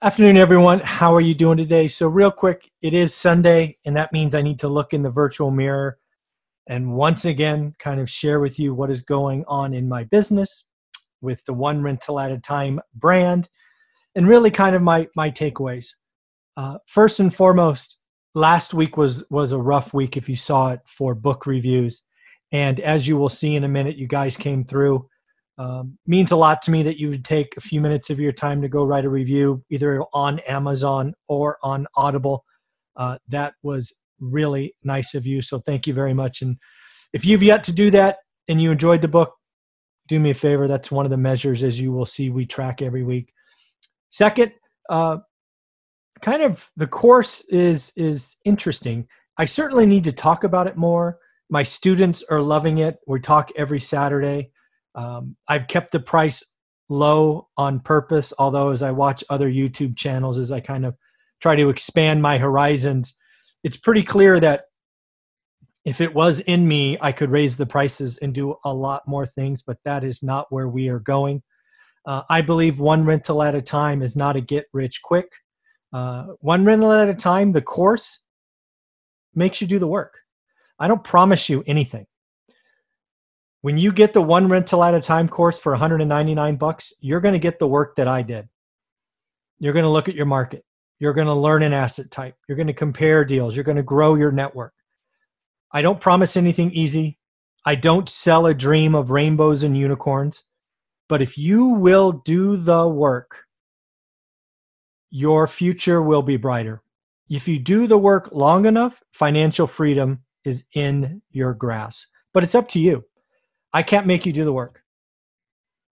Afternoon, everyone. How are you doing today? So, real quick, it is Sunday, and that means I need to look in the virtual mirror and once again kind of share with you what is going on in my business with the One Rental at a Time brand and really kind of my, my takeaways. Uh, first and foremost, last week was, was a rough week if you saw it for book reviews. And as you will see in a minute, you guys came through um, means a lot to me that you would take a few minutes of your time to go write a review, either on Amazon or on Audible. Uh, that was really nice of you. So thank you very much. And if you've yet to do that and you enjoyed the book, do me a favor. That's one of the measures, as you will see, we track every week. Second, uh, kind of the course is is interesting. I certainly need to talk about it more. My students are loving it. We talk every Saturday. Um, I've kept the price low on purpose, although as I watch other YouTube channels, as I kind of try to expand my horizons, it's pretty clear that if it was in me, I could raise the prices and do a lot more things, but that is not where we are going. Uh, I believe one rental at a time is not a get rich quick. Uh, one rental at a time, the course makes you do the work. I don't promise you anything when you get the one rental at a time course for 199 bucks, you're going to get the work that I did. You're going to look at your market. You're going to learn an asset type. You're going to compare deals. You're going to grow your network. I don't promise anything easy. I don't sell a dream of rainbows and unicorns. But if you will do the work, your future will be brighter. If you do the work long enough, financial freedom is in your grasp. But it's up to you. I can't make you do the work.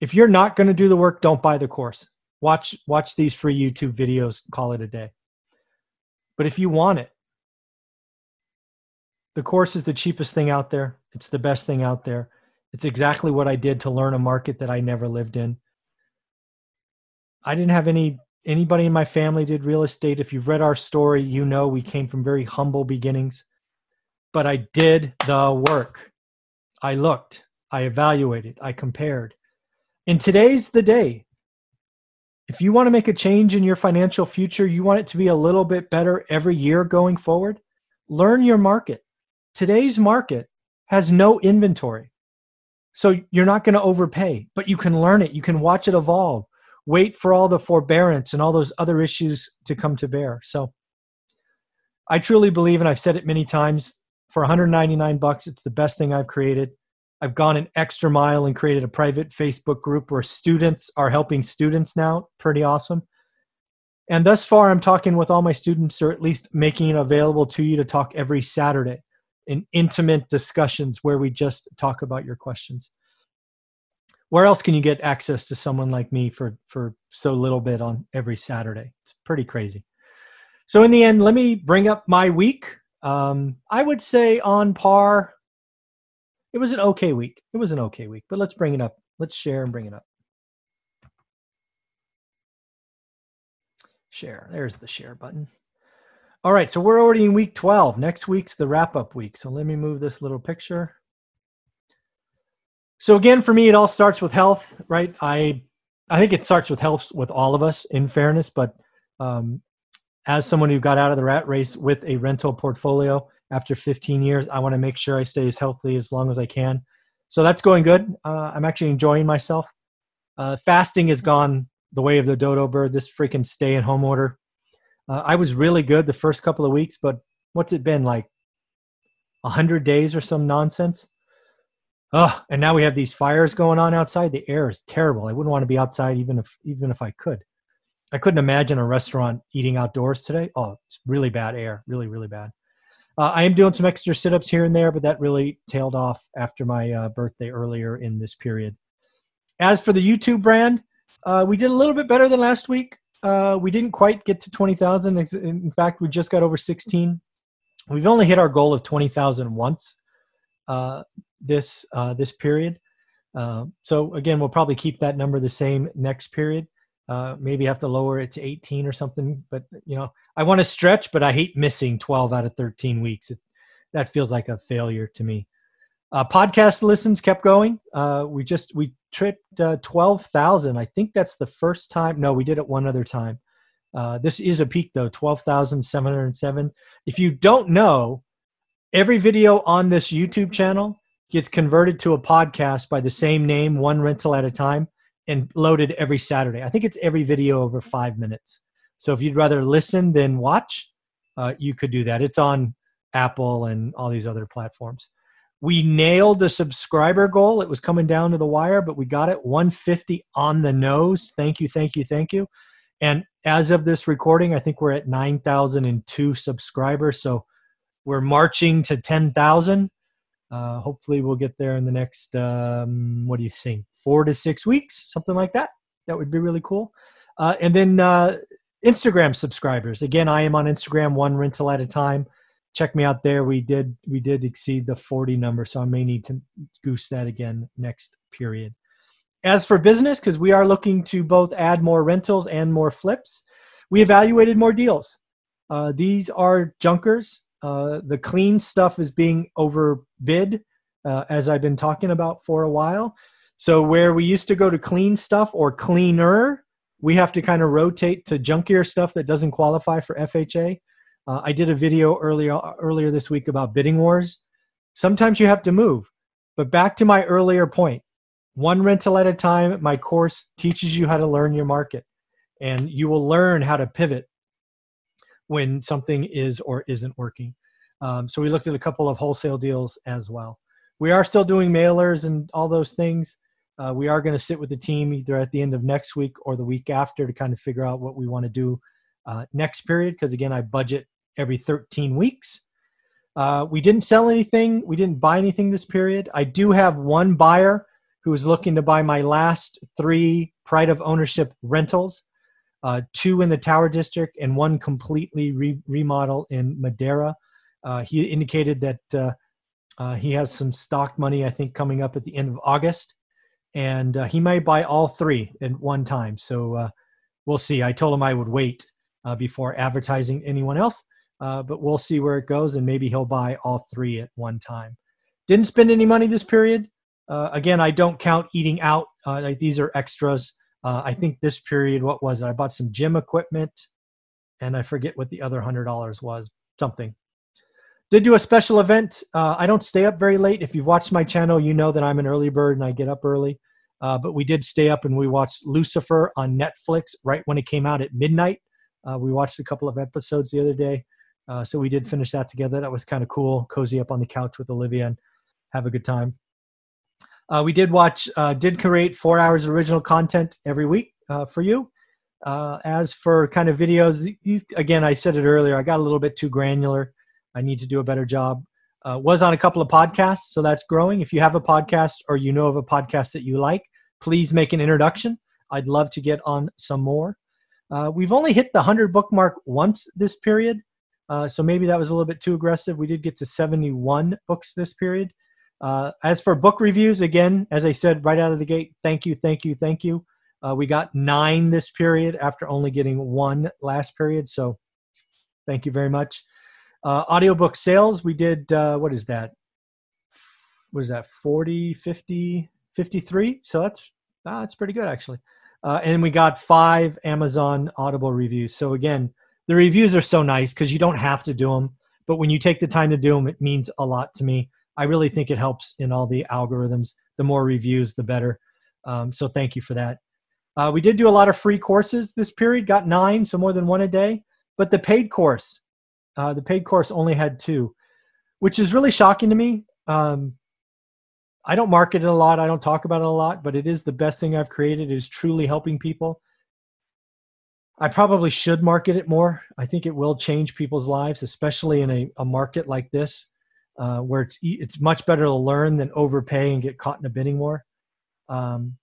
If you're not going to do the work, don't buy the course. Watch watch these free YouTube videos, call it a day. But if you want it, the course is the cheapest thing out there. It's the best thing out there. It's exactly what I did to learn a market that I never lived in. I didn't have any anybody in my family did real estate. If you've read our story, you know we came from very humble beginnings. But I did the work. I looked. I evaluated, I compared. And today's the day. If you want to make a change in your financial future, you want it to be a little bit better every year going forward, learn your market. Today's market has no inventory. So you're not going to overpay, but you can learn it. You can watch it evolve. Wait for all the forbearance and all those other issues to come to bear. So I truly believe, and I've said it many times, for 199 bucks, it's the best thing I've created. I've gone an extra mile and created a private Facebook group where students are helping students now. Pretty awesome. And thus far, I'm talking with all my students, or at least making it available to you to talk every Saturday in intimate discussions where we just talk about your questions. Where else can you get access to someone like me for, for so little bit on every Saturday? It's pretty crazy. So, in the end, let me bring up my week. Um, I would say on par it was an okay week. It was an okay week, but let's bring it up. Let's share and bring it up. Share. There's the share button. All right, so we're already in week 12. Next week's the wrap up week. So let me move this little picture. So again, for me, it all starts with health, right? I I think it starts with health with all of us, in fairness. But um, as someone who got out of the rat race with a rental portfolio, after 15 years. I want to make sure I stay as healthy as long as I can. So that's going good. Uh, I'm actually enjoying myself. Uh, fasting has gone the way of the dodo bird, this freaking stay at home order. Uh, I was really good the first couple of weeks, but what's it been like 100 days or some nonsense? Oh, and now we have these fires going on outside. The air is terrible. I wouldn't want to be outside even if even if I could. I couldn't imagine a restaurant eating outdoors today. Oh, it's really bad air, really, really bad. Uh, I am doing some extra sit ups here and there, but that really tailed off after my uh, birthday earlier in this period. As for the YouTube brand, uh, we did a little bit better than last week. Uh, we didn't quite get to 20,000. In fact, we just got over 16. We've only hit our goal of 20,000 once uh, this uh, this period. so again, we'll probably keep that number the same next period. Uh, maybe have to lower it to 18 or something. But you know, I want to stretch, but I hate missing 12 out of 13 weeks. It, that feels like a failure to me. Uh, podcast listens kept going. Uh, we just we tripped uh, 12,000. I think that's the first time. No, we did it one other time. Uh, this is a peak though, 12,707. If you don't know, every video on this YouTube channel gets converted to a podcast by the same name, one rental at a time, and loaded every Saturday. I think it's every video over five minutes. So if you'd rather listen than watch, uh, you could do that. It's on Apple and all these other platforms. We nailed the subscriber goal. It was coming down to the wire, but we got it 150 on the nose. Thank you, thank you, thank you. And as of this recording, I think we're at 9,002 subscribers. So we're marching to 10,000. Uh, hopefully, we'll get there in the next, um, what do you think, four to six weeks, something like that. That would be really cool. Uh, and then uh, Instagram subscribers. Again, I am on Instagram, one rental at a time. Check me out there. We did we did exceed the 40 number, so I may need to goose that again next period. As for business, because we are looking to both add more rentals and more flips, we evaluated more deals. Uh, these are junkers. Uh, the clean stuff is being overbid, uh, as I've been talking about for a while. So where we used to go to clean stuff or cleaner, we have to kind of rotate to junkier stuff that doesn't qualify for FHA. Uh, I did a video earlier earlier this week about bidding wars. Sometimes you have to move, but back to my earlier point, one rental at a time. My course teaches you how to learn your market, and you will learn how to pivot when something is or isn't working. Um, so we looked at a couple of wholesale deals as well. We are still doing mailers and all those things. Uh, we are going to sit with the team either at the end of next week or the week after to kind of figure out what we want to do uh, next period. Because again, I budget every 13 weeks. Uh, we didn't sell anything. We didn't buy anything this period. I do have one buyer who is looking to buy my last three pride of ownership rentals, uh, two in the Tower District and one completely re- remodel in Madera. Uh, he indicated that uh, uh he has some stock money, I think, coming up at the end of August and uh, he may buy all three at one time. So uh, we'll see. I told him I would wait before advertising anyone else, but we'll see where it goes, and maybe he'll buy all three at one time. Didn't spend any money this period. Again, I don't count eating out. Like these are extras. I think this period, what was it? I bought some gym equipment, and I forget what the other hundred dollars was. Something did do a special event. Uh, I don't stay up very late. If you've watched my channel, you know that I'm an early bird and I get up early. Uh, but we did stay up and we watched Lucifer on Netflix right when it came out at midnight. Uh, we watched a couple of episodes the other day. Uh, so we did finish that together. That was kind of cool. Cozy up on the couch with Olivia and have a good time. Uh, we did watch, uh, did create four hours of original content every week for you. as for kind of videos, these again, I said it earlier, I got a little bit too granular. I need to do a better job. Uh, was on a couple of podcasts, so that's growing. If you have a podcast or you know of a podcast that you like, please make an introduction. I'd love to get on some more. Uh, we've only hit the 100 bookmark once this period, uh, so maybe that was a little bit too aggressive. We did get to 71 books this period. Uh, as for book reviews, again, as I said right out of the gate, thank you, thank you, thank you. Uh, we got nine this period after only getting one last period, so thank you very much. Uh, audiobook sales, we did, uh, what is that? What is that, 40, 50, 53? So that's, ah, that's pretty good actually. Uh, and we got five Amazon Audible reviews. So again, the reviews are so nice because you don't have to do them. But when you take the time to do them, it means a lot to me. I really think it helps in all the algorithms. The more reviews, the better. Um, so thank you for that. Uh, we did do a lot of free courses this period, got nine, so more than one a day. But the paid course, uh, the paid course only had two, which is really shocking to me. Um, I don't market it a lot. I don't talk about it a lot, but it is the best thing I've created. It is truly helping people. I probably should market it more. I think it will change people's lives, especially in a, a market like this, uh, where it's it's much better to learn than overpay and get caught in a bidding war. Um,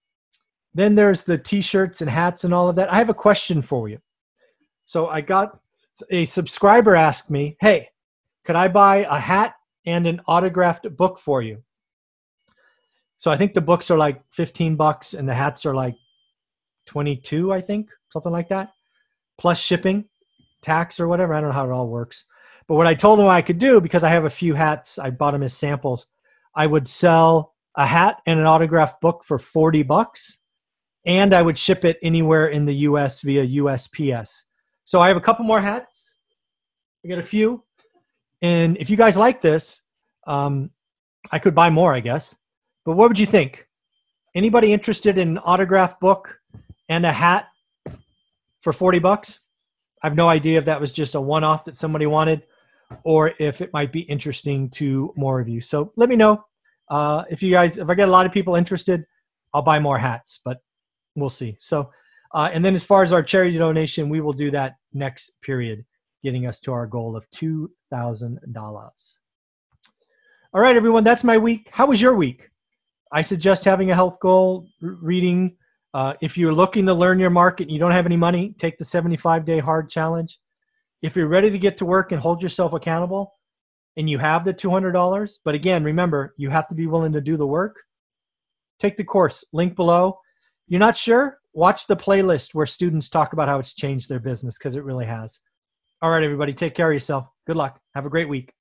then there's the t-shirts and hats and all of that. I have a question for you. So I got a subscriber asked me, "Hey, could I buy a hat and an autographed book for you?" So I think the books are like 15 bucks and the hats are like 22, I think, something like that, plus shipping, tax or whatever. I don't know how it all works. But what I told him I could do because I have a few hats, I bought them as samples. I would sell a hat and an autographed book for 40 bucks and I would ship it anywhere in the US via USPS. So I have a couple more hats. I got a few. And if you guys like this, um, I could buy more, I guess. But what would you think? Anybody interested in an autograph book and a hat for 40 bucks? I have no idea if that was just a one off that somebody wanted or if it might be interesting to more of you. So let me know. Uh, if you guys, if I get a lot of people interested, I'll buy more hats, but we'll see. So, uh, and then as far as our charity donation, we will do that next period, getting us to our goal of $2,000. All right, everyone, that's my week. How was your week? I suggest having a health goal, reading. Uh, if you're looking to learn your market and you don't have any money, take the 75 day hard challenge. If you're ready to get to work and hold yourself accountable and you have the $200, but again, remember, you have to be willing to do the work, take the course, link below. You're not sure? Watch the playlist where students talk about how it's changed their business because it really has. All right, everybody, take care of yourself. Good luck. Have a great week.